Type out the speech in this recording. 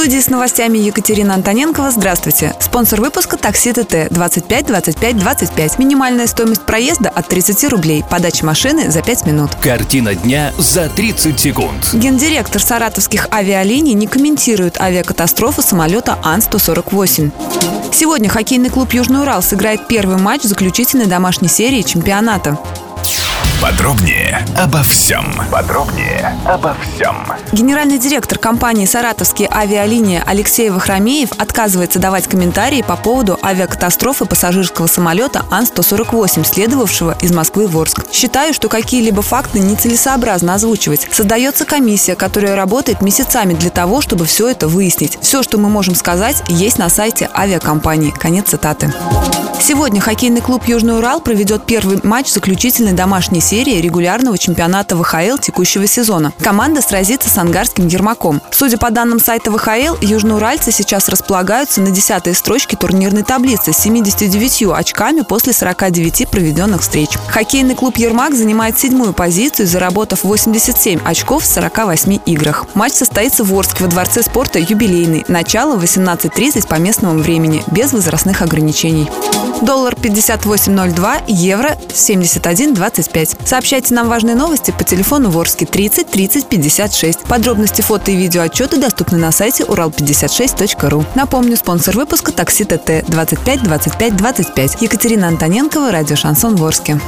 Студии с новостями Екатерина Антоненкова. Здравствуйте. Спонсор выпуска «Такси ТТ» 25 25 25. Минимальная стоимость проезда от 30 рублей. Подача машины за 5 минут. Картина дня за 30 секунд. Гендиректор саратовских авиалиний не комментирует авиакатастрофу самолета Ан-148. Сегодня хоккейный клуб «Южный Урал» сыграет первый матч заключительной домашней серии чемпионата. Подробнее обо всем. Подробнее обо всем. Генеральный директор компании «Саратовские авиалинии» Алексей Вахромеев отказывается давать комментарии по поводу авиакатастрофы пассажирского самолета Ан-148, следовавшего из Москвы в Орск. Считаю, что какие-либо факты нецелесообразно озвучивать. Создается комиссия, которая работает месяцами для того, чтобы все это выяснить. Все, что мы можем сказать, есть на сайте авиакомпании. Конец цитаты. Сегодня хоккейный клуб «Южный Урал» проведет первый матч заключительной домашней серии регулярного чемпионата ВХЛ текущего сезона. Команда сразится с ангарским Ермаком. Судя по данным сайта ВХЛ, южноуральцы сейчас располагаются на 10-й строчке турнирной таблицы с 79 очками после 49 проведенных встреч. Хоккейный клуб «Ермак» занимает седьмую позицию, заработав 87 очков в 48 играх. Матч состоится в Орске во Дворце спорта «Юбилейный». Начало в 18.30 по местному времени, без возрастных ограничений. Доллар 58.02, евро 71.25. Сообщайте нам важные новости по телефону Ворске 30 30 56. Подробности фото и видео отчеты доступны на сайте урал56.ру. Напомню, спонсор выпуска такси ТТ 25 25 25. Екатерина Антоненкова, радио Шансон Ворске.